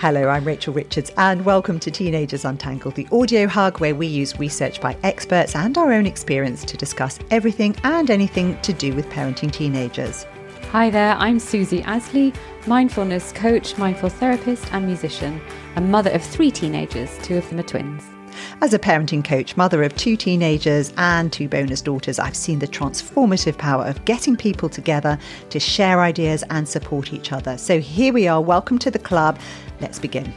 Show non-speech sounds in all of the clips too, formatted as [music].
Hello, I'm Rachel Richards, and welcome to Teenagers Untangled, the audio hug where we use research by experts and our own experience to discuss everything and anything to do with parenting teenagers. Hi there, I'm Susie Ashley, mindfulness coach, mindful therapist, and musician, a mother of three teenagers, two of them are twins. As a parenting coach, mother of two teenagers and two bonus daughters, I've seen the transformative power of getting people together to share ideas and support each other. So here we are. Welcome to the club. Let's begin.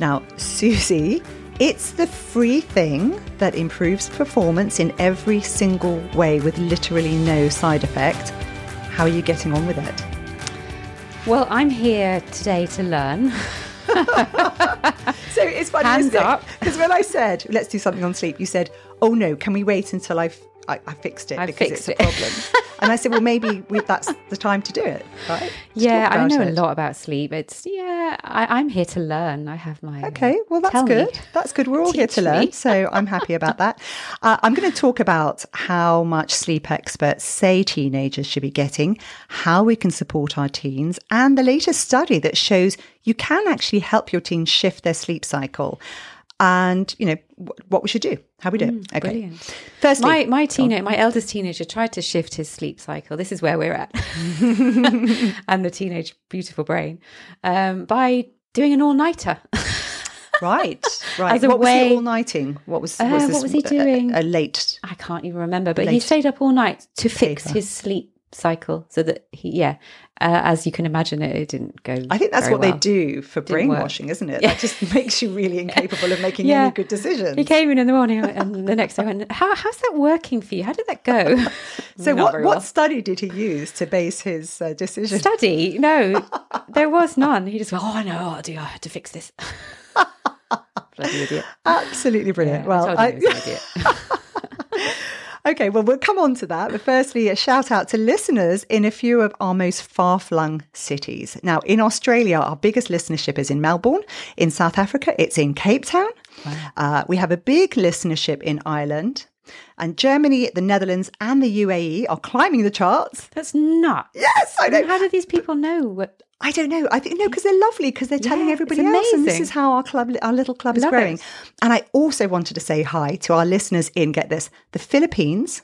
Now, [laughs] Susie, it's the free thing that improves performance in every single way with literally no side effect. How are you getting on with it? Well, I'm here today to learn. [laughs] [laughs] so it's funny, Hands isn't it? Because when I said let's do something on sleep, you said, "Oh no, can we wait until I've I, I fixed it I because fixed it's a problem?" and I said, "Well, maybe we, that's the time to do it, right?" Yeah, I know it. a lot about sleep. It's yeah, I, I'm here to learn. I have my Okay, well, that's Tell me. good. That's good. We're all here to Teach learn, so I'm happy about that. [laughs] Uh, I'm going to talk about how much sleep experts say teenagers should be getting, how we can support our teens, and the latest study that shows you can actually help your teens shift their sleep cycle. And you know wh- what we should do, how we do it. Okay. Mm, brilliant. Firstly, My my teenager, my eldest teenager, tried to shift his sleep cycle. This is where we're at, [laughs] and the teenage beautiful brain um, by doing an all nighter. [laughs] right, right. As a what was way- the all nighting? What was, Uh, was what was he doing? A, late. I can't even remember, but he stayed up all night to fix paper. his sleep cycle so that he, yeah, uh, as you can imagine, it, it didn't go. I think that's what they do for work. brainwashing, isn't it? That just [laughs] makes you really incapable of making Yeah. any good decisions. He came in in the morning and the next day I went, How, how's that working for you? How did that go? [laughs] [laughs] So, Not what, what well. study did he use to base his uh, decision? Study? No, there was none. He just went, Oh, I know, I'll do, I had to fix this. Bloody idiot. Absolutely brilliant. Yeah, well, I I- he was an idiot. Okay, well, we'll come on to that. But firstly, a shout out to listeners in a few of our most far flung cities. Now, in Australia, our biggest listenership is in Melbourne. In South Africa, it's in Cape Town. Uh, we have a big listenership in Ireland. And Germany, the Netherlands, and the UAE are climbing the charts. That's nuts. Yes, I know. How do these people know what? I don't know. I think no, because they're lovely because they're telling Yeah, everybody else, and this is how our club, our little club, is Love growing. it. And I also wanted to say hi to our listeners in get this the Philippines,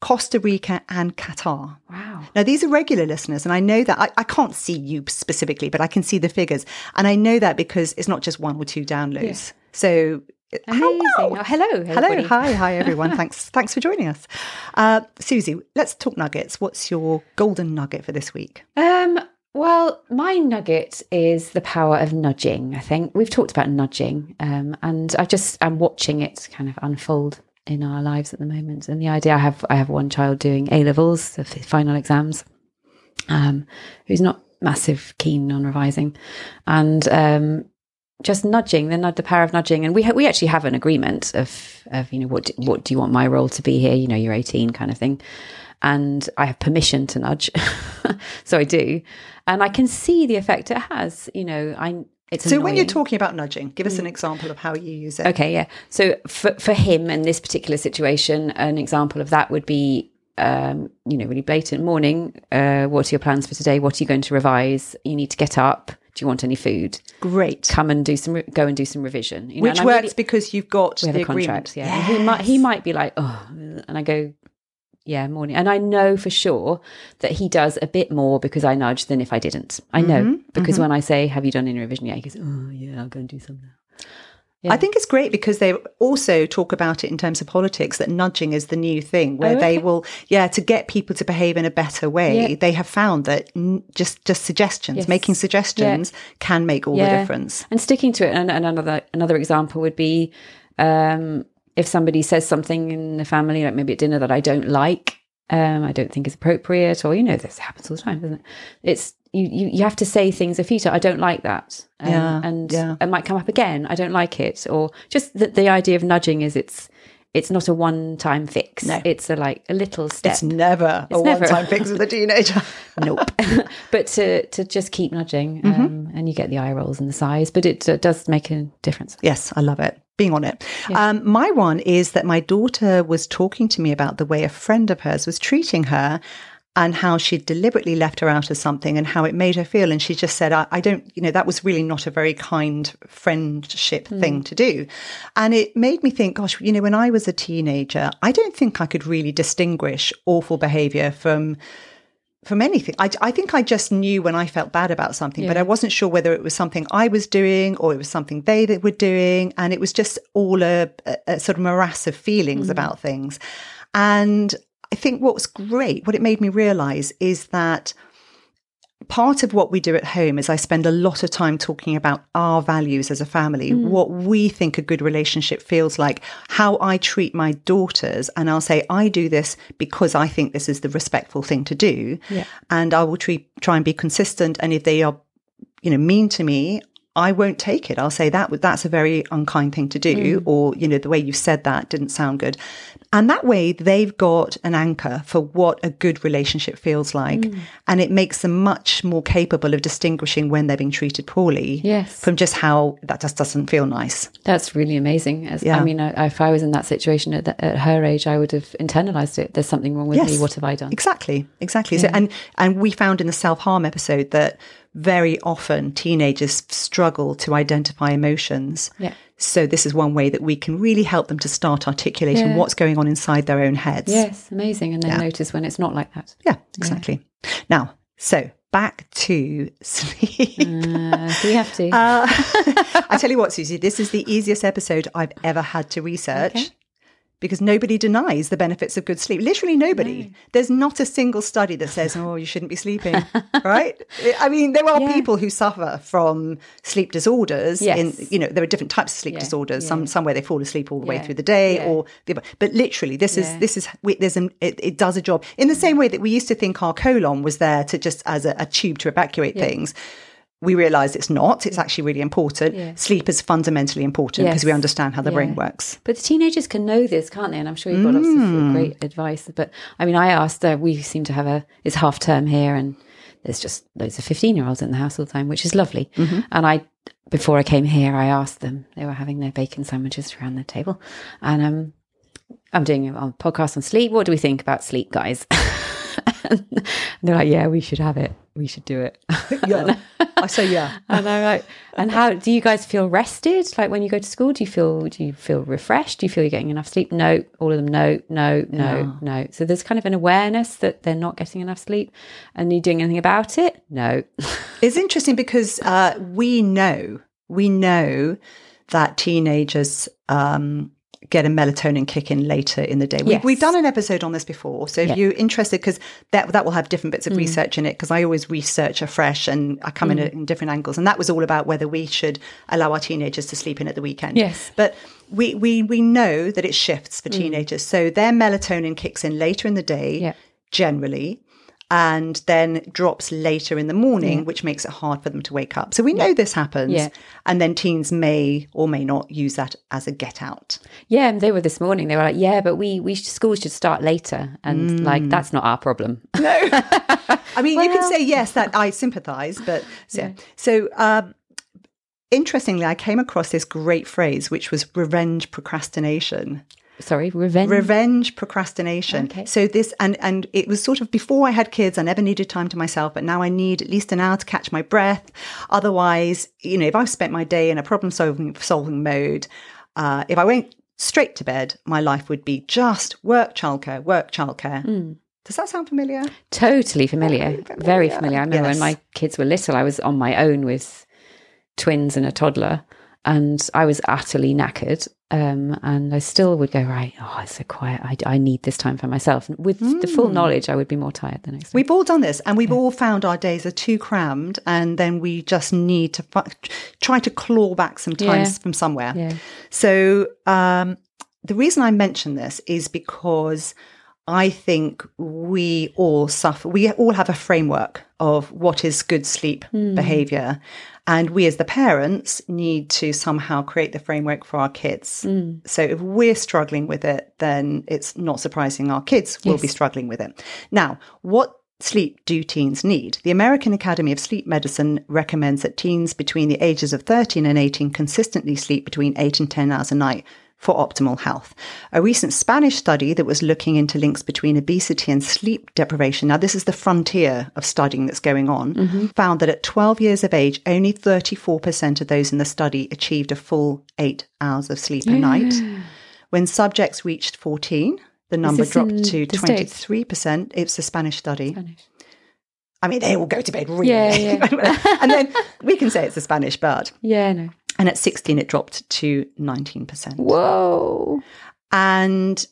Costa Rica, and Qatar. Wow. Now these are regular listeners, and I know that I, I can't see you specifically, but I can see the figures, and I know that because it's not just one or two downloads. So. how- Amazing. wow. Oh, hello. Hello, hi, hi [laughs] everyone. thanks, thanks for joining us, uh, Susie. Let's talk nuggets. What's your golden nugget for this week? Um, well, my nugget is the power of nudging. I think we've talked about nudging, um, and I just I'm watching it kind of unfold in our lives at the moment. And the idea I have I have one child doing A levels, the final exams, um, who's not massive keen on revising, and um, just nudging the the power of nudging. And we ha- we actually have an agreement of of you know what do, what do you want my role to be here? You know, you're 18 kind of thing and I have permission to nudge. [laughs] so I do. And I can see the effect it has. You know, I it's So when you're talking about nudging, give Mm. us an example of how you use it. Okay, yeah. So for for him in this particular situation, an example of that would be um, you know, really blatant morning, uh, what are your plans for today? What are you going to revise? You need to get up. Do you want any food? Great. Come and do some, re- go and do some revision. You know, Which works really- because you've got the contract, yeah. And He might he might be like, oh, and I go, yeah, morning. And I know for sure that he does a bit more because I nudge than if I didn't. I know Mm-hmm, because when I say, have you done any revision yet? He goes, oh yeah, I'll go and do some now. Yeah. I think it's great because they also talk about it in terms of politics that nudging is the new thing where Oh, they will, yeah, to get people to behave in a better way. Yeah. They have found that n- just just suggestions, Yes. making suggestions, can make all the difference. and sticking to it. And, and another another example would be um, if somebody says something in the family, like maybe at dinner, that I don't like, um, I don't think is appropriate, or you know, this happens all the time, doesn't it? It's you you, you have to say things a few times. I don't like that, um, Yeah, and yeah. it might come up again. I don't like it, or just the, the idea of nudging is it's it's not a one time fix. No. It's a like a little step. It's never a It's never. one-time fix with a teenager. [laughs] nope. [laughs] but to to just keep nudging, Mm-hmm. um, and you get the eye rolls and the sighs, but it uh, does make a difference. Yes, I love it. Being on it. Um, my one is that my daughter was talking to me about the way a friend of hers was treating her. and how she'd deliberately left her out of something and how it made her feel. And she just said, I, I don't, you know, that was really not a very kind friendship mm. thing to do. And it made me think, gosh, you know, when I was a teenager, I don't think I could really distinguish awful behavior from from anything. I, I, think I just knew when I felt bad about something, yeah. but I wasn't sure whether it was something I was doing or it was something they that were doing. And it was just all a, a, a sort of morass of feelings mm. about things. And I think what's great, what it made me realize is that part of what we do at home is I spend a lot of time talking about our values as a family, mm. what we think a good relationship feels like, how I treat my daughters. And I'll say, I do this because I think this is the respectful thing to do. Yeah. And I will try, try and be consistent. And if they are, you know, mean to me, I won't take it. I'll say that that's a very unkind thing to do, mm. or you know the way you said that didn't sound good, and that way they've got an anchor for what a good relationship feels like, mm. and it makes them much more capable of distinguishing when they're being treated poorly, yes, from just how that just doesn't feel nice. That's really amazing. As, yeah. I mean, if I was in that situation at, the, at, her age, I would have internalized it. There's something wrong with yes. me. What have I done? Exactly, exactly. Yeah. So, and and we found in the self harm episode that very often teenagers struggle to identify emotions. Yeah. So this is one way that we can really help them to start articulating yeah. what's going on inside their own heads. Yes, amazing. And then yeah. notice when it's not like that. Yeah, exactly. Now, so back to [laughs] sleep. Uh, we have to? Uh, [laughs] I tell you what, Susie, this is the easiest episode I've ever had to research. Okay because nobody denies the benefits of good sleep. Literally nobody. No. There's not a single study that says, oh, you shouldn't be sleeping, [laughs] right? I mean, there are yeah. people who suffer from sleep disorders. Yes. In, you know, there are different types of sleep yeah. disorders. Yeah. Some, some where they fall asleep all the way through the day or the, but literally this is, this is, there's an, it, it, does a job in the mm. same way that we used to think our colon was there to just as a, a tube to evacuate things we realize it's not. It's actually really important. Yeah. Sleep is fundamentally important because yes. we understand how the yeah. brain works. But the teenagers can know this, can't they? And I'm sure you've got mm. lots of great advice. But I mean, I asked, uh, we seem to have a, it's half term here and there's just loads of 15 year olds in the house all the time, which is lovely. Mm-hmm. And I, before I came here, I asked them, they were having their bacon sandwiches around the table. And um, I'm doing a podcast on sleep. What do we think about sleep, guys? [laughs] and they're like, yeah, we should have it. We should do it. [laughs] yeah. [laughs] I say yeah. [laughs] and I'm like, and how do you guys feel rested? Like when you go to school, do you feel do you feel refreshed? Do you feel you're getting enough sleep? No, all of them, no, no, no, yeah. no. So there's kind of an awareness that they're not getting enough sleep. And you doing anything about it? No. it's interesting because uh, we know, we know that teenagers um, get a melatonin kick in later in the day. Yes. We, have done an episode on this before. So if yeah. you're interested, because that, that will have different bits of mm. research in it, because I always research afresh and I come mm. in, in different angles. And that was all about whether we should allow our teenagers to sleep in at the weekend. Yes. But we, we, we know that it shifts for mm. teenagers. So their melatonin kicks in later in the day, yeah. generally and then drops later in the morning, yeah. which makes it hard for them to wake up. So we know yeah. this happens. Yeah. And then teens may or may not use that as a get out. Yeah, and they were this morning. They were like, "Yeah, but we we schools should start later," and mm. like that's not our problem. No, [laughs] I mean well, you can say yes that I sympathise, but so so. Um, interestingly, I came across this great phrase, which was revenge procrastination sorry revenge revenge procrastination okay. so this and and it was sort of before i had kids i never needed time to myself but now i need at least an hour to catch my breath otherwise you know if i've spent my day in a problem solving solving mode uh, if i went straight to bed my life would be just work childcare work childcare mm. Does that sound familiar? Totally familiar. Very familiar. Very familiar. I remember yes. when my kids were little, I was on my own with twins and a toddler and I was utterly knackered. Um, and I still would go, right, oh, it's so quiet. I, I need this time for myself. With mm. the full hmm. knowledge, I would be more tired the next. We've all done this, and we've yeah. all found our days are too crammed, and then we just need to fu- try to claw back some time yeah. from somewhere. Yeah. So, um, the reason I mention this is because I think we all suffer, we all have a framework of what is good sleep mm. behavior. And we as the parents need to somehow create the framework for our kids. Mm. So if we're struggling with it, then it's not surprising our kids will be struggling with it. Now, what sleep do teens need? The American Academy of Sleep Medicine recommends that teens between the ages of 13 and 18 consistently sleep between 8 and 10 hours a night for optimal health. A recent Spanish study that was looking into links between obesity and sleep deprivation, now this is the frontier of studying that's going on, found that at 12 years of age, only 34% of those in the study achieved a full eight hours of sleep a night. When subjects reached 14, the number dropped to 23%. It's a Spanish study. Spanish. I mean, they all go to bed really Yeah, yeah. [laughs] and then we can say it's a Spanish bird. Yeah, no. And at 16, it dropped to 19%. Whoa. And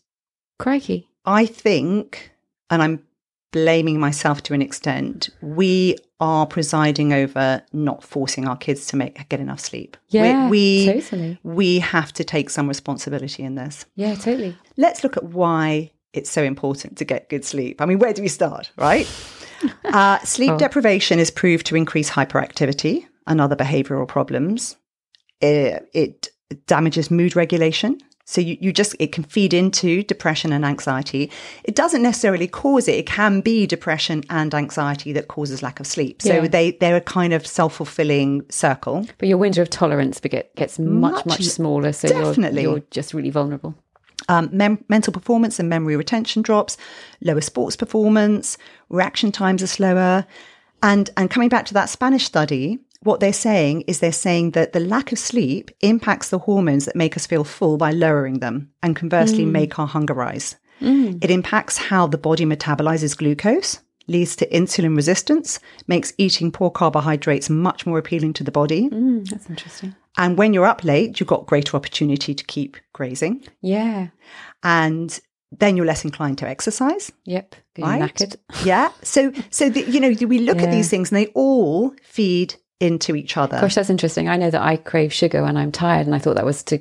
Crikey. I think, and I'm blaming myself to an extent, we are presiding over not forcing our kids to make get enough sleep. We- Yeah, we, totally. we have to take some responsibility in this. Yeah, totally. Let's look at why it's so important to get good sleep. I mean, where do we start, right? [laughs] uh, sleep Oh. deprivation is proved to increase hyperactivity and other behavioral problems. It, it damages mood regulation. So you, you just it can feed into depression and anxiety. It doesn't necessarily cause it. It can be depression and anxiety that causes lack of sleep. So Yeah. they they're a kind of self fulfilling circle. But your window of tolerance beget- gets much, Much- much, smaller. So definitely. You're, you're just really vulnerable. um, mem- mental performance and memory retention drops, lower sports performance, reaction times are slower. And, and coming back to that Spanish study, what they're saying is they're saying that the lack of sleep impacts the hormones that make us feel full by lowering them and conversely make our hunger rise. It impacts how the body metabolizes glucose, leads to insulin resistance, makes eating poor carbohydrates much more appealing to the body. Mm, that's interesting. And when you're up late, you've got greater opportunity to keep grazing Yeah. and then you're less inclined to exercise Yep. Right knackered. yeah so so the, you know we look at [laughs] these things and they all feed into each other Gosh, that's interesting. I know that I crave sugar when I'm tired, and I thought that was to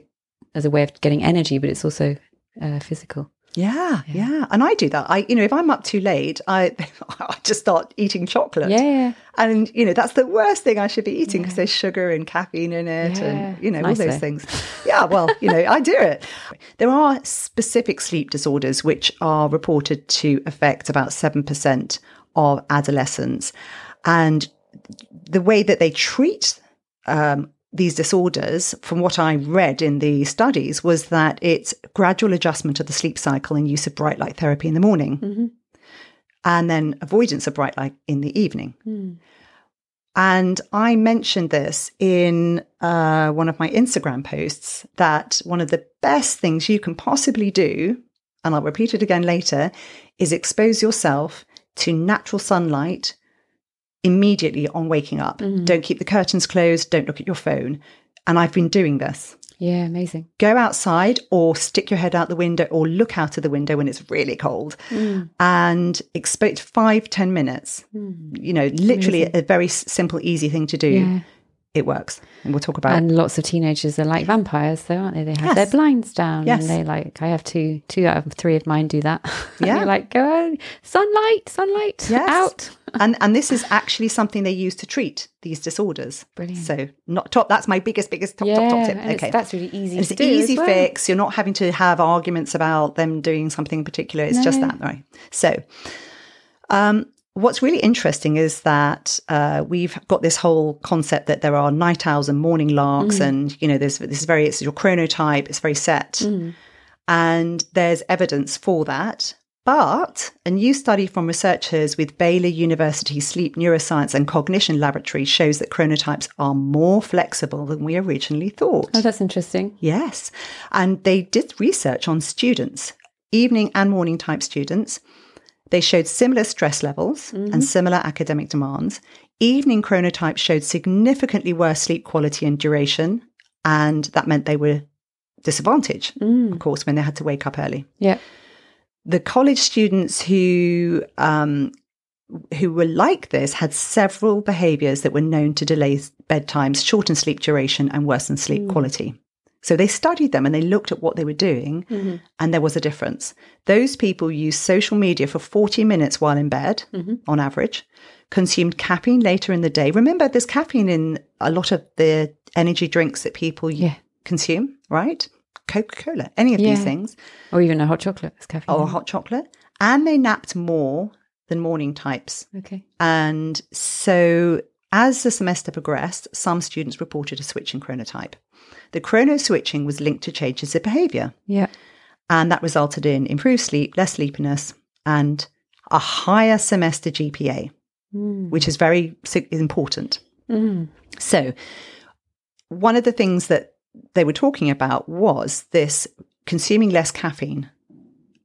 as a way of getting energy, but it's also uh, physical. yeah, yeah and i do that i you know if i'm up too late i [laughs] i just start eating chocolate Yeah. and you know that's the worst thing i should be eating because there's sugar and caffeine in it Yeah. and you know Nice all those though. things yeah well you know i do it there are specific sleep disorders which are reported to affect about 7% of adolescents and the way that they treat um, these disorders, from what I read in the studies, was that it's gradual adjustment of the sleep cycle and use of bright light therapy in the morning, and then avoidance of bright light in the evening. And I mentioned this in uh, one of my Instagram posts that one of the best things you can possibly do, and I'll repeat it again later, is expose yourself to natural sunlight immediately on waking up. Mm-hmm. Don't keep the curtains closed, don't look at your phone. And I've been doing this. Yeah. Amazing. Go outside or stick your head out the window or look out of the window when it's really cold mm. and expect five, ten minutes. Mm. You know, literally a very simple, easy thing to do. Yeah. It works. And we'll talk about And lots of teenagers are like vampires, though, aren't they? They have their blinds down, Yes. and they like. I have two, two out of three of mine do that. [laughs] Yeah. like, go on, sunlight, sunlight, Yes. out. [laughs] and and this is actually something they use to treat these disorders. Brilliant. So not top. That's my biggest, biggest top, yeah, top, top tip. Okay, that's really easy. And it's an easy well. fix. You're not having to have arguments about them doing something in particular. It's just that, right? So, um, what's really interesting is that uh, we've got this whole concept that there are night owls and morning larks, Mm. and you know, there's this is very it's your chronotype. It's very set, Mm. and there's evidence for that. But a new study from researchers with Baylor University Sleep Neuroscience and Cognition Laboratory shows that chronotypes are more flexible than we originally thought. Oh, that's interesting. Yes. And they did research on students, evening and morning type students. They showed similar stress levels and mm-hmm. similar academic demands. Evening chronotypes showed significantly worse sleep quality and duration. And that meant they were disadvantaged, mm. of course, when they had to wake up early. Yeah. The college students who um, who were like this had several behaviors that were known to delay bedtimes, shorten sleep duration, and worsen sleep mm. quality. So they studied them and they looked at what they were doing, mm-hmm. and there was a difference. Those people used social media for 40 minutes while in bed, mm-hmm. on average, consumed caffeine later in the day. Remember, there's caffeine in a lot of the energy drinks that people Yeah. consume, right? Coca Cola, any of these things, Or even a hot chocolate. It's caffeine. or hot chocolate. And they napped more than morning types. Okay. And so As the semester progressed, some students reported a switch in chronotype. The chrono switching was linked to changes in behaviour, Yeah. and that resulted in improved sleep, less sleepiness, and a higher semester GPA, hmm. which is very important. Hmm. So, one of the things that they were talking about was this consuming less caffeine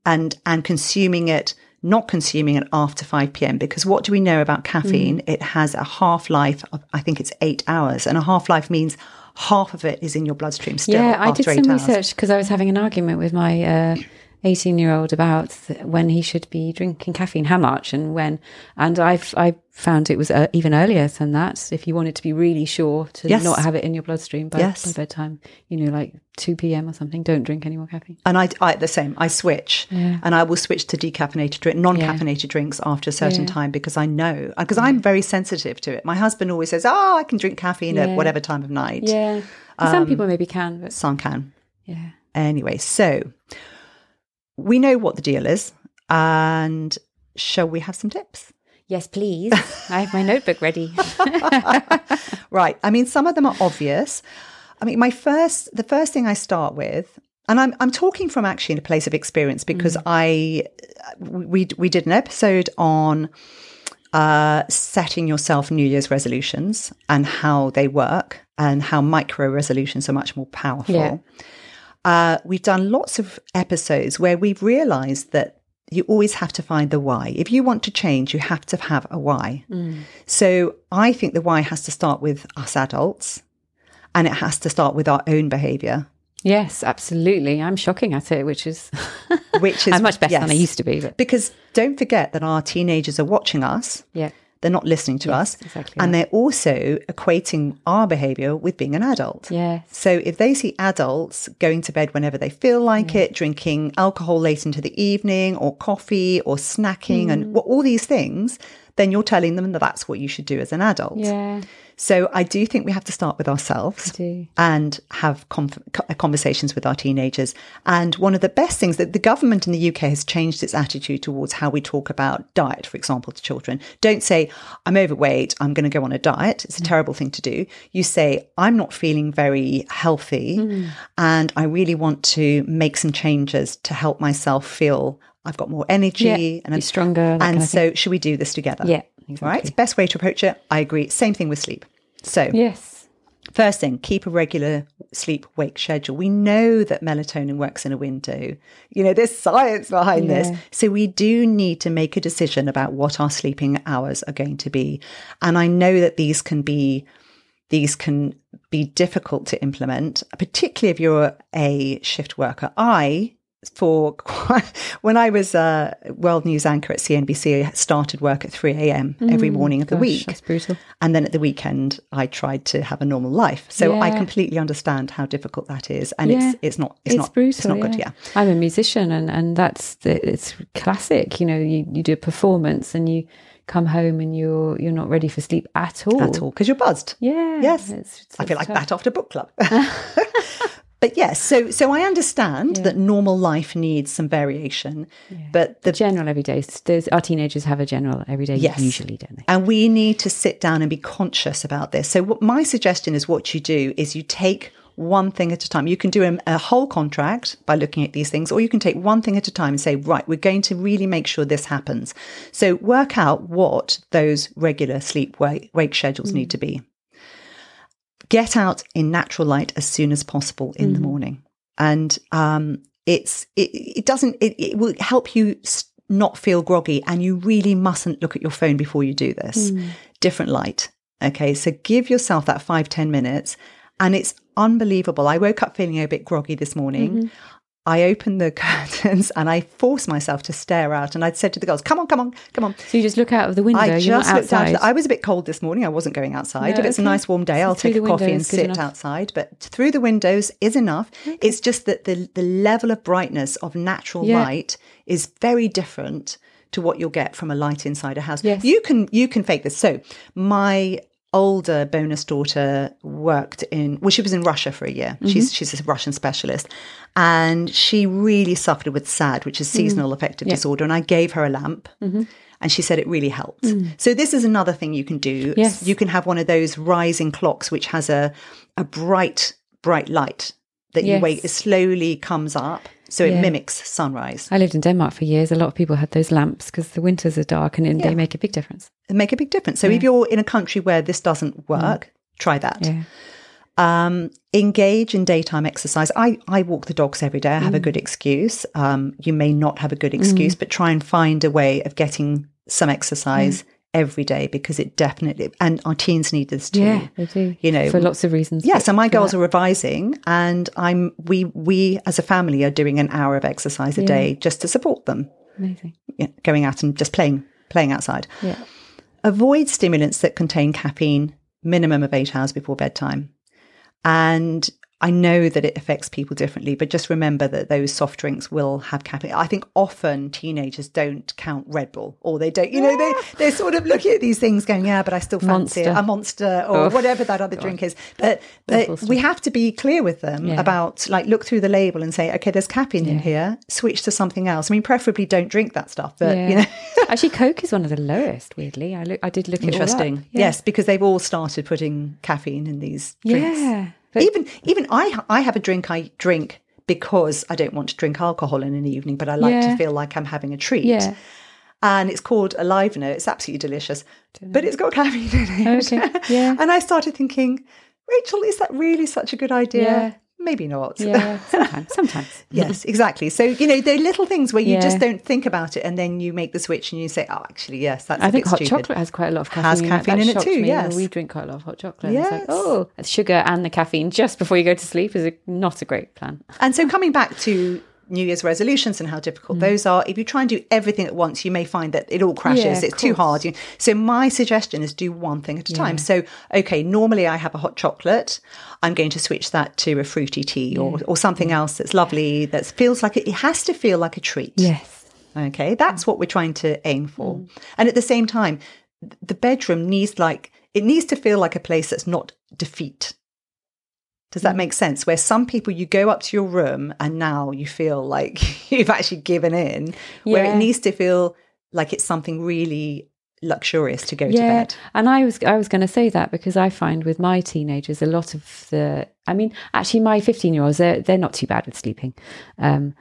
and and consuming it not consuming it after 5 p.m. because what do we know about caffeine? It has a half life of I think it's eight hours, and a half life means half of it is in your bloodstream still. Yeah, I did some hours. research because I was having an argument with my uh, 18 year old about th- when he should be drinking caffeine, how much and when. And I've I found it was uh, even earlier than that. If you wanted to be really sure to Yes. not have it in your bloodstream by, Yes. by bedtime, you know, like 2 p.m. or something, don't drink any more caffeine. And I, I the same. I switch, Yeah. and I will switch to decaffeinated drink, non-caffeinated drinks after a certain Yeah. time because I know uh, because I'm very sensitive to it. My husband always says, "Oh, I can drink caffeine at whatever time of night." Yeah. Some um, people maybe can, but Some can. yeah. Anyway, so we know what the deal is, and shall we have some tips? Yes, please. I have my notebook ready. [laughs] Right. I mean, some of them are obvious. I mean, my first, the first thing I start with, and I'm I'm talking from actually in a place of experience because I we we did an episode on uh, setting yourself New Year's resolutions and how they work and how micro resolutions are much more powerful. Yeah. Uh, we've done lots of episodes where we've realized that you always have to find the why. If you want to change, you have to have a why. So I think the why has to start with us adults and it has to start with our own behavior, yes, absolutely. I'm shocking at it, which is, which [laughs] is I'm much better than I used to be. But Because don't forget that our teenagers are watching us. yeah. They're not listening to us. exactly And they're also equating our behavior with being an adult. Yes. So if they see adults going to bed whenever they feel like it, drinking alcohol late into the evening or coffee or snacking Mm. and all these things, then you're telling them that that's what you should do as an adult. Yeah. So I do think we have to start with ourselves and have conf- uh, conversations with our teenagers. And one of the best things that the government in the UK has changed its attitude towards how we talk about diet, for example, to children. Don't say, I'm overweight, I'm going to go on a diet. It's a mm. terrible thing to do. You say, I'm not feeling very healthy mm. and I really want to make some changes to help myself feel I've got more energy Yeah, and I'm stronger, And kind of so, should we do this together? Yeah, All right. exactly. Best way to approach it. I agree. Same thing with sleep. So, Yes. First thing, keep a regular sleep wake schedule. We know that melatonin works in a window. You know, there's science behind Yeah. this. So we do need to make a decision about what our sleeping hours are going to be. And I know that these can be these can be difficult to implement, particularly if you're a shift worker. I for [laughs] when I was a world news anchor at CNBC, I started work at 3 a.m. every mm, morning of the Gosh, week. That's brutal. And then at the weekend, I tried to have a normal life. So I completely understand how difficult that is, and Yeah. it's it's not it's, It's not brutal. it's not good. Yeah, I'm a musician, and and that's the, it's classic. You know, you, you do a performance, and you come home, and you're you're not ready for sleep at all. at all because you're buzzed. Yeah. Yes, it's- it's- I feel like tough. that after book club. [laughs] [laughs] but yes, so so I understand that normal life needs some variation, but the General everyday. There's, our teenagers have a general everyday Yes. usually, don't they? And we need to sit down and be conscious about this. So, what my suggestion is what you do is you take one thing at a time. You can do a, a whole contract by looking at these things, or you can take one thing at a time and say, right, we're going to really make sure this happens. So, work out what those regular sleep wake, wake schedules hmm. need to be. Get out in natural light as soon as possible in the mm-hmm. morning. And um, it's it, it doesn't it, it will help you not feel groggy and you really mustn't look at your phone before you do this. Hmm. Different light. Okay so give yourself that five ten minutes and it's unbelievable. I woke up feeling a bit groggy this morning mm-hmm. I opened the [laughs] curtains and i forced myself to stare out and i'd said to the girls come on come on come on So you just look out of the window. I just looked out. outside. I was a bit cold this morning. I wasn't going outside. No, if it's a nice warm day, So I'll take a coffee and sit enough. outside. But through the windows is enough. It's just that the the level of brightness of natural Yeah. light is very different to what you'll get from a light inside a house. Yes. You can you can fake this. So my older bonus daughter worked in well she was in Russia for a year. She's mm-hmm. she's a Russian specialist and she really suffered with SAD which is seasonal mm. affective disorder and I gave her a lamp mm-hmm. And she said it really helped. Mm. So this is another thing you can do. Mm. Yes. You can have one of those rising clocks which has a a bright bright light that you Yes. wait it slowly comes up so it Yeah. mimics sunrise. I lived in Denmark for years. A lot of people had those lamps because the winters are dark and Yeah. they make a big difference. It make a big difference. So if you're in a country where this doesn't work, try that. Yeah. Um, engage in daytime exercise. I, I walk the dogs every day. I have a good excuse. Um, you may not have a good excuse, but try and find a way of getting some exercise every day because it definitely, and our teens need this too. Yeah, they do. You know, for lots of reasons. Yeah, so my girls that- are revising, and I'm we we as a family are doing an hour of exercise a day just to support them, amazing. know, going out and just playing playing outside. Yeah. Avoid stimulants that contain caffeine minimum of eight hours before bedtime. And I know that it affects people differently, but just remember that those soft drinks will have caffeine. I think often teenagers don't count Red Bull or they don't, you know, they, they're sort of looking at these things going, yeah, but I still fancy Monster. a monster or Oof. whatever that other drink is. But, but we have to be clear with them Yeah. about like look through the label and say, okay, there's caffeine in here, switch to something else. I mean, preferably don't drink that stuff, but Yeah. you know. [laughs] Actually, Coke is one of the lowest. Weirdly, I look, I did look it all up. Interesting. Yeah. Yes, because they've all started putting caffeine in these drinks. Yeah. But even even I I have a drink I drink because I don't want to drink alcohol in an evening, but I like to feel like I'm having a treat. yeah. And it's called a Livener. It's absolutely delicious, but it's got caffeine in it. Okay, [laughs] yeah. and I started thinking, Rachel, is that really such a good idea? Yeah. Maybe not. Yeah. Sometimes. Sometimes. [laughs] yes, exactly. So you know, they're little things where you Yeah. just don't think about it, and then you make the switch and you say, "Oh, actually, yes, that's." I a think hot stupid. chocolate has quite a lot of caffeine. Has in it. caffeine in it too, me. yes. we drink quite a lot of hot chocolate. Yes. like, oh, the sugar and the caffeine just before you go to sleep is a, not a great plan. And so, coming back to New Year's resolutions and how difficult those are, if you try and do everything at once, you may find that it all crashes. Mm. Yeah, it's too hard. So, my suggestion is do one thing at a time. So, okay, normally I have a hot chocolate. I'm going to switch that to a fruity tea or, or something else that's lovely, that feels like it, it has to feel like a treat. Yes. Okay, that's what we're trying to aim for. And at the same time, the bedroom needs like it needs to feel like a place that's not defeat. Does that make sense? Where some people you go up to your room and now you feel like [laughs] you've actually given in, where it needs to feel like it's something really luxurious to go to Yeah, bed. and I was I was going to say that because I find with my teenagers a lot of the. I mean, actually, my fifteen year olds they're they're not too bad with sleeping. Um,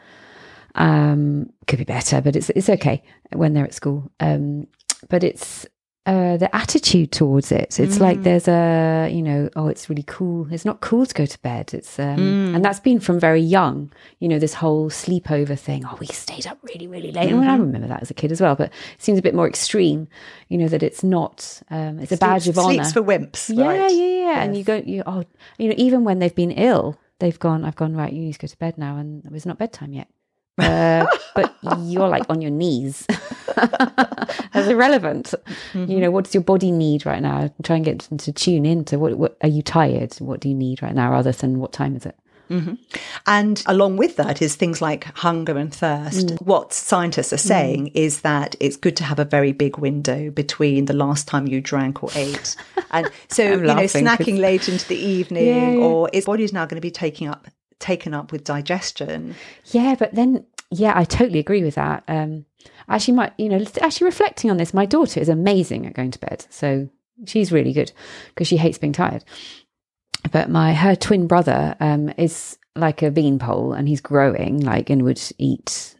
um, could be better, but it's it's okay when they're at school. Um, but it's uh, the attitude towards it. It's like there's a you know oh it's really cool. It's not cool to go to bed. It's um, and that's been from very young. You know this whole sleepover thing. Oh, we stayed up really really late. And I remember that as a kid as well. But it seems a bit more extreme. You know that it's not. Um, it's a badge of honor. Sleeps for wimps. Yeah, right? yeah, yeah. And you go, you oh, you know, even when they've been ill, they've gone. I've gone right. You need to go to bed now, and it was not bedtime yet. Uh, but you're like on your knees. [laughs] That's irrelevant. You know, what does your body need right now? Try and get them to tune into what, what are you tired? What do you need right now, other than what time is it? And along with that is things like hunger and thirst. Mm. What scientists are saying is that it's good to have a very big window between the last time you drank or ate. [laughs] And so, you know, snacking late into the evening Yeah, yeah. or its body's now going to be taking up taken up with digestion. Yeah, but then, yeah, I totally agree with that. Um, actually, my, you know, actually reflecting on this, my daughter is amazing at going to bed. So she's really good because she hates being tired. But my her twin brother um, is like a beanpole, and he's growing, like, and would eat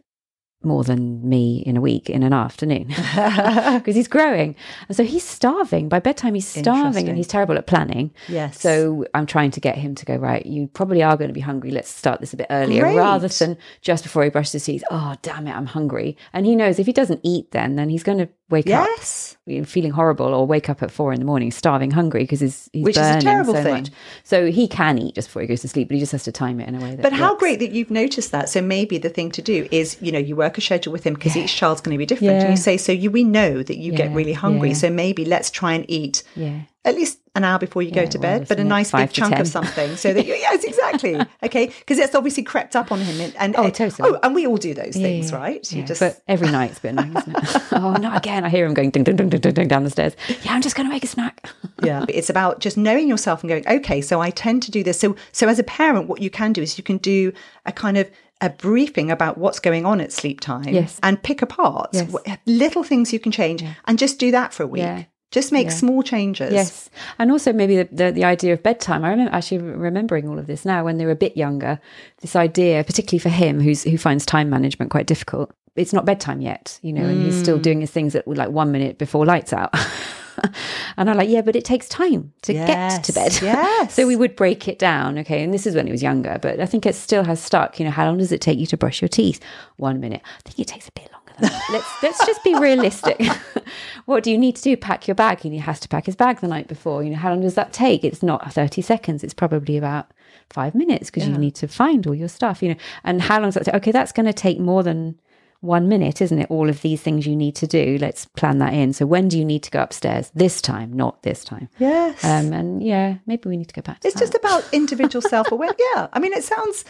more than me in a week in an afternoon [laughs] [laughs] because he's growing, and so he's starving. By bedtime, he's starving, and he's terrible at planning. Yes. So I'm trying to get him to go, right, you probably are going to be hungry. Let's start this a bit earlier Great. rather than just before he brushes his teeth. Oh, damn it, I'm hungry. And he knows if he doesn't eat then, then he's going to wake yes. up feeling horrible or wake up at four in the morning starving hungry because he's, he's Which is a burning terrible so thing. much. So he can eat just before he goes to sleep, but he just has to time it in a way that But how works. great that you've noticed that. So maybe the thing to do is, you know, you work a schedule with him because each child's going to be different. And you say, so you, we know that you get really hungry. yeah. So maybe let's try and eat Yeah. at least an hour before you go Yeah, to well, bed, but a nice big chunk 10. of something so that you, [laughs] yes, [laughs] exactly. Okay. Because it's obviously crept up on him. And, and Oh, totally. Oh, and we all do those things, Yeah, right? You yeah. just, But every night it's been. annoying, it? [laughs] oh, not again. I hear him going ding, ding, ding, ding, ding, ding down the stairs. Yeah, I'm just going to make a snack. yeah. It's about just knowing yourself and going, okay, so I tend to do this. So, so as a parent, what you can do is you can do a kind of a briefing about what's going on at sleep time Yes. and pick apart Yes. little things you can change and just do that for a week. Yeah. Just make Yeah. small changes. Yes, and also maybe the, the, the idea of bedtime. I remember actually remembering all of this now when they were a bit younger. This idea, particularly for him, who's who finds time management quite difficult. It's not bedtime yet, you know, and he's Mm. still doing his things at like one minute before lights out. [laughs] and I'm like, yeah, but it takes time to get to bed. Yes, [laughs] yes. so we would break it down. Okay, and this is when he was younger, but I think it still has stuck. You know, how long does it take you to brush your teeth? One minute. I think it takes a bit longer. Than that. let's let's just be realistic. [laughs] what do you need to do? Pack your bag, and he has to pack his bag the night before. You know, how long does that take? It's not thirty seconds. It's probably about five minutes because you need to find all your stuff. You know, and how long does that take? Okay, that's going to take more than one minute, isn't it? All of these things you need to do. Let's plan that in. So when do you need to go upstairs? This time, not this time. Yes. Um, and yeah, maybe we need to go back to it's that. just about individual self awareness. Yeah. I mean, it sounds,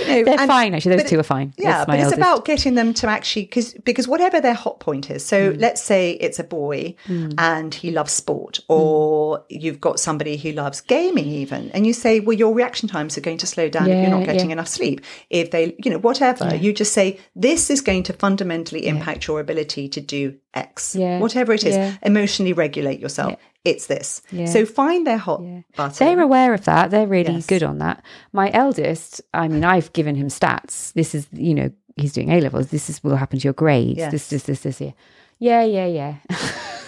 you know, They're and- fine, actually. Those two it- are fine. Yeah, but it's eldest. about getting them to actually because because whatever their hot point is. So Mm. let's say it's a boy and he loves sport, or you've got somebody who loves gaming even, and you say, well, your reaction times are going to slow down if you're not getting yeah. enough sleep. If they, you know, whatever, you just say this is going to fundamentally impact your ability to do X, Yeah, whatever it is. yeah. Emotionally regulate yourself. It's this. Yeah. So find their hot button. They're aware of that. They're really Yes. good on that. My eldest, I mean, I've given him stats. This is, you know, he's doing A levels. This is will happen to your grades. Yes. This, this, this, this year. Yeah, yeah, yeah.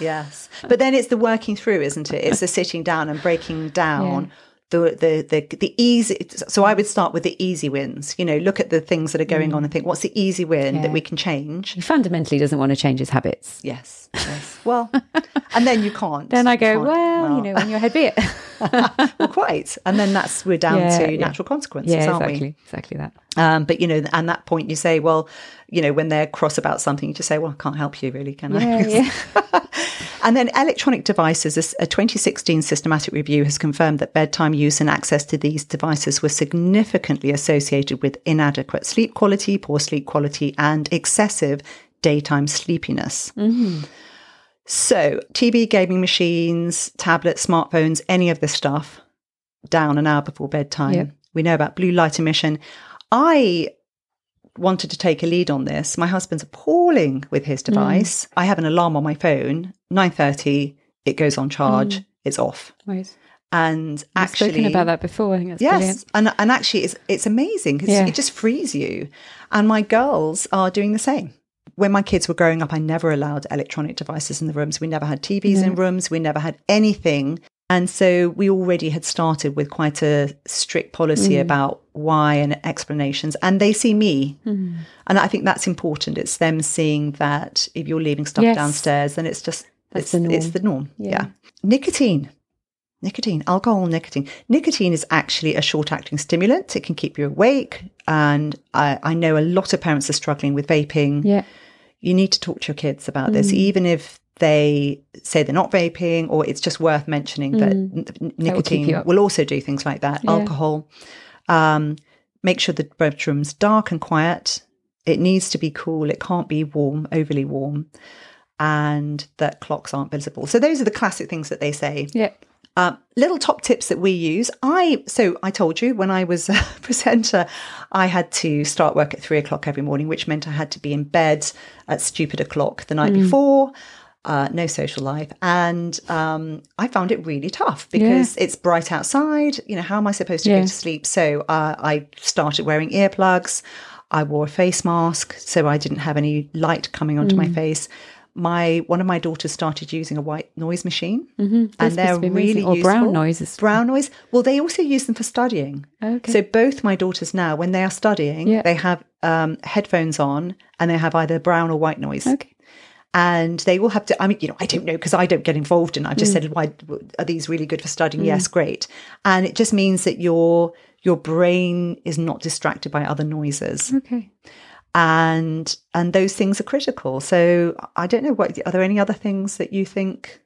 Yes. But then it's the working through, isn't it? It's the sitting down and breaking down the, the the the easy so I would start with the easy wins. You know, look at the things that are going on and think, what's the easy win that Mm. We can change? he fundamentally doesn't want to change his habits. Yes. Yes. Well, and then you can't. [laughs] Then I go, Can't- well, you know, when your head be it. [laughs] well, quite. And then that's we're down [laughs] Yeah, to yeah. natural consequences, yeah, aren't exactly, we? exactly that. Um, but you know, and that point you say, well, you know, when they're cross about something, you just say, well, I can't help you really, can I? Yeah, yeah. [laughs] And then electronic devices, a- a 2016 systematic review has confirmed that bedtime use and access to these devices were significantly associated with inadequate sleep quality, poor sleep quality, and excessive daytime sleepiness. So, TV, gaming machines, tablets, smartphones, any of this stuff, down an hour before bedtime. Yep. We know about blue light emission. I wanted to take a lead on this. My husband's appalling with his device. I have an alarm on my phone. Nine thirty, it goes on charge. It's off. Right. And I've actually, spoken about that before. I think that's yes, brilliant. and and actually, it's it's amazing because Yeah. it just frees you. And my girls are doing the same. When my kids were growing up, I never allowed electronic devices in the rooms. We never had TVs in rooms. We never had anything. And so we already had started with quite a strict policy Mm. about why and explanations. And they see me. Mm. And I think that's important. It's them seeing that if you're leaving stuff Yes. downstairs, then it's just That's it's, the it's norm. the norm. Yeah. yeah. Nicotine. Nicotine, alcohol, nicotine. Nicotine is actually a short acting stimulant. It can keep you awake. And I, I know a lot of parents are struggling with vaping. Yeah. You need to talk to your kids about Mm. this, even if they say they're not vaping, or it's just worth mentioning that n- n- Mm. nicotine you up. will also do things like that. Yeah. Alcohol. Um, make sure the bedroom's dark and quiet. It needs to be cool. It can't be warm, overly warm. And that clocks aren't visible. So those are the classic things that they say. Yeah. Um, little top tips that we use. I so I told you when I was [laughs] a presenter, I had to start work at three o'clock every morning, which meant I had to be in bed at stupid o'clock the night before. Uh, no social life, and um, I found it really tough because it's bright outside. You know, how am I supposed to Yeah. go to sleep? So uh, I started wearing earplugs. I wore a face mask so I didn't have any light coming onto Mm. my face. My one of my daughters started using a white noise machine, Mm-hmm. and they're really or brown useful. noises. Brown noise. Well, they also use them for studying. Okay. So both my daughters now, when they are studying, Yeah. they have um, headphones on and they have either brown or white noise. Okay. And they will have to. I mean, you know, I don't know because I don't get involved in. I've Mm. just said, "Why are these really good for studying?" Yes, great. And it just means that your your brain is not distracted by other noises Okay. and and those things are critical so i don't know what are there any other things that you think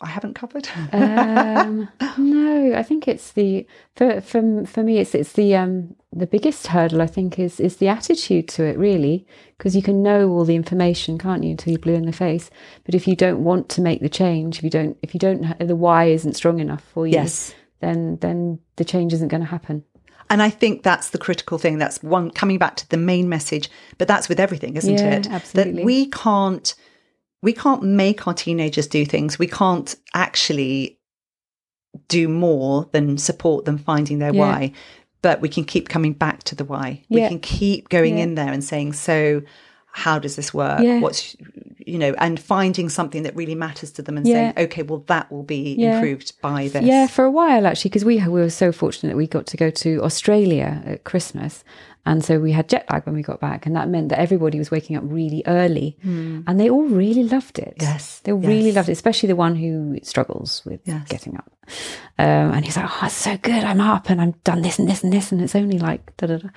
i haven't covered um, [laughs] no, I think it's the for for for me it's it's the um the biggest hurdle I think is is the attitude to it really because you can know all the information can't you until you're blue in the face but if you don't want to make the change if you don't if you don't the why isn't strong enough for you Yes. then then the change isn't going to happen And I think that's the critical thing. That's one coming back to the main message, but that's with everything, isn't Yeah, it? absolutely. That we can't we can't make our teenagers do things. We can't actually do more than support them finding their Yeah. why. But we can keep coming back to the why. We can keep going Yeah. in there and saying, so how does this work? Yeah. What's you know, and finding something that really matters to them and Yeah. saying, okay, well that will be Yeah. improved by this. Yeah, for a while actually, because we we were so fortunate that we got to go to Australia at Christmas, and so we had jet lag when we got back, and that meant that everybody was waking up really early, and they all really loved it. Yes, they really loved it, especially the one who struggles with Yes. getting up. Um, and he's like, "Oh, it's so good! I'm up and I've done this and this and this, and it's only like da da da."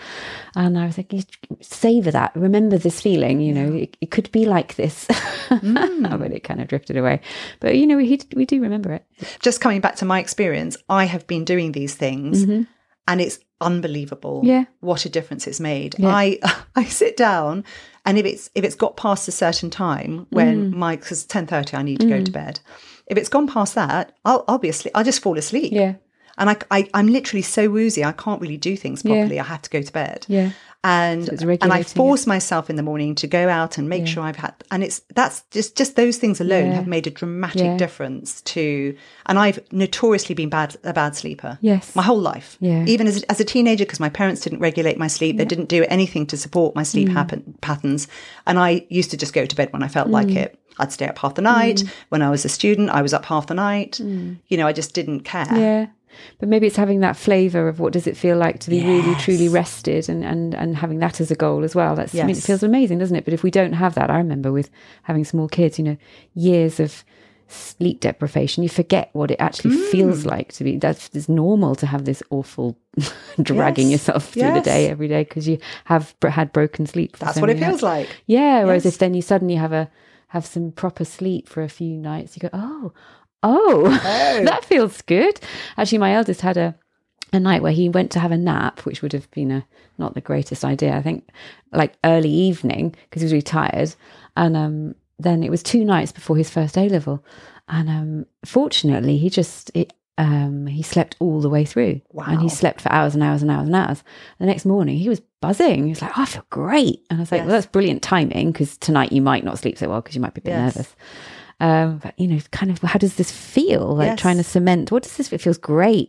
And I was like, savor that. Remember this feeling. You know, it, it could be like this." [laughs] Mm. but it kind of drifted away. But you know, we we do remember it. just coming back to my experience, I have been doing these things and it's unbelievable. Yeah. what a difference it's made. Yeah. I [laughs] I sit down and if it's if it's got past a certain time when Mm. my because ten thirty I need to go to bed. If it's gone past that, I'll I'll be asleep. I'll just fall asleep. Yeah. And I, I I'm literally so woozy I can't really do things Yeah. properly. I have to go to bed. Yeah. And it's and I regulating it. force myself in the morning to go out and make sure I've had and it's that's just just those things alone Yeah. have made a dramatic Yeah. difference to and I've notoriously been bad a bad sleeper Yes. my whole life Yeah. even as, as a teenager because my parents didn't regulate my sleep they didn't do anything to support my Mm. sleep happen, patterns and I used to just go to bed when I felt like Mm. it I'd stay up half the night when I was a student I was up half the night Mm. you know I just didn't care Yeah. But maybe it's having that flavour of what does it feel like to be really truly rested and, and, and having that as a goal as well. That's I mean it feels amazing, doesn't it? But if we don't have that, I remember with having small kids, you know, years of sleep deprivation, you forget what it actually Mm. feels like to be that's it's normal to have this awful [laughs] dragging Yes. yourself through the day every day because you have br- had broken sleep. that's so what it feels nights. like Yeah, whereas Yes. if then you suddenly have a have some proper sleep for a few nights, you go, oh, oh, [laughs] that feels good. Actually, my eldest had a a night where he went to have a nap, which would have been a not the greatest idea, I think, like early evening because he was really tired, and um, then it was two nights before his first A level, and um, fortunately, he just. It, um, he slept all the way through, wow. and he slept for hours and hours and hours and hours. The next morning, he was buzzing. He was like, "Oh, I feel great," and I was like, Yes. "Well, that's brilliant timing because tonight you might not sleep so well because you might be a bit Yes. nervous." Um, but you know, kind of, how does this feel? Like Yes. trying to cement. What does this? It feels great,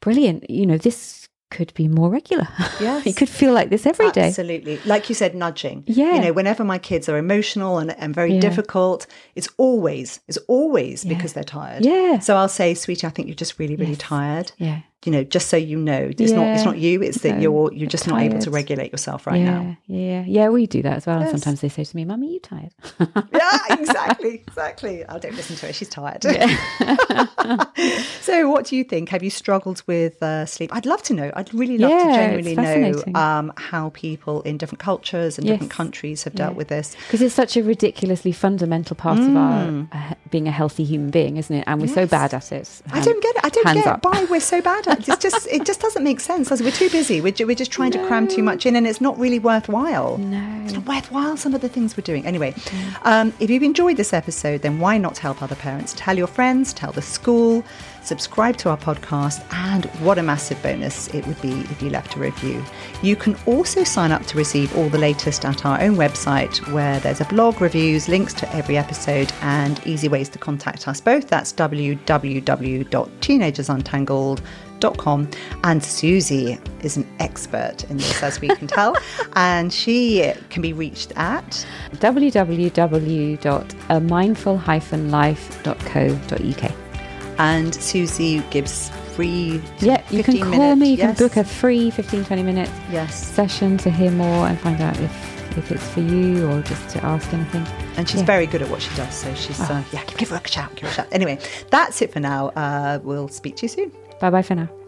brilliant. You know, this could be more regular. [laughs] Yes. it could feel like this every day. Absolutely. Like you said, nudging. Yeah. You know, whenever my kids are emotional and, and very Yeah. difficult, it's always, it's always because they're tired. Yeah. So I'll say, sweetie, I think you're just really, really Yes. tired. Yeah, You know, just so you know. It's not it's not you, it's that you're you're just not able to regulate yourself right yeah, now. yeah, yeah. We do that as well. And sometimes they say to me, "Mum, are you tired?" [laughs] yeah, [laughs] exactly, exactly. I don't listen to her; she's tired. Yeah. [laughs] so, what do you think? Have you struggled with uh, sleep? I'd love to know. I'd really love Yeah, to genuinely know um, how people in different cultures and different countries have dealt Yeah. with this. Because it's such a ridiculously fundamental part of our uh, being a healthy human being, isn't it? And we're so Mm. Bad at it. I don't get it. I don't get up. why we're so bad at it. [laughs] It's just it just doesn't make sense. We're too busy. We're, we're just trying to cram too much in, and it's not really worthwhile. No. It's not worthwhile. Some of the things we're doing. Anyway, um, if you've enjoyed this episode, then why not help other parents? Tell your friends. Tell the school. Subscribe to our podcast, and what a massive bonus it would be if you left a review. You can also sign up to receive all the latest at our own website, where there's a blog, reviews, links to every episode, and easy ways to contact us both. That's www.teenagersuntangled.com. And Susie is an expert in this, as we can tell, [laughs] and she can be reached at www.amindful-life.co.uk. and Susie gives free. Yeah, you can call minute- me, you yes, can book a free 15, 20 minute yes, session to hear more and find out if, if it's for you or just to ask anything. and she's Yeah. very good at what she does. So she's uh, yeah, give her a shout, give her a shout. Anyway, that's it for now. Uh, we'll speak to you soon. Bye bye for now.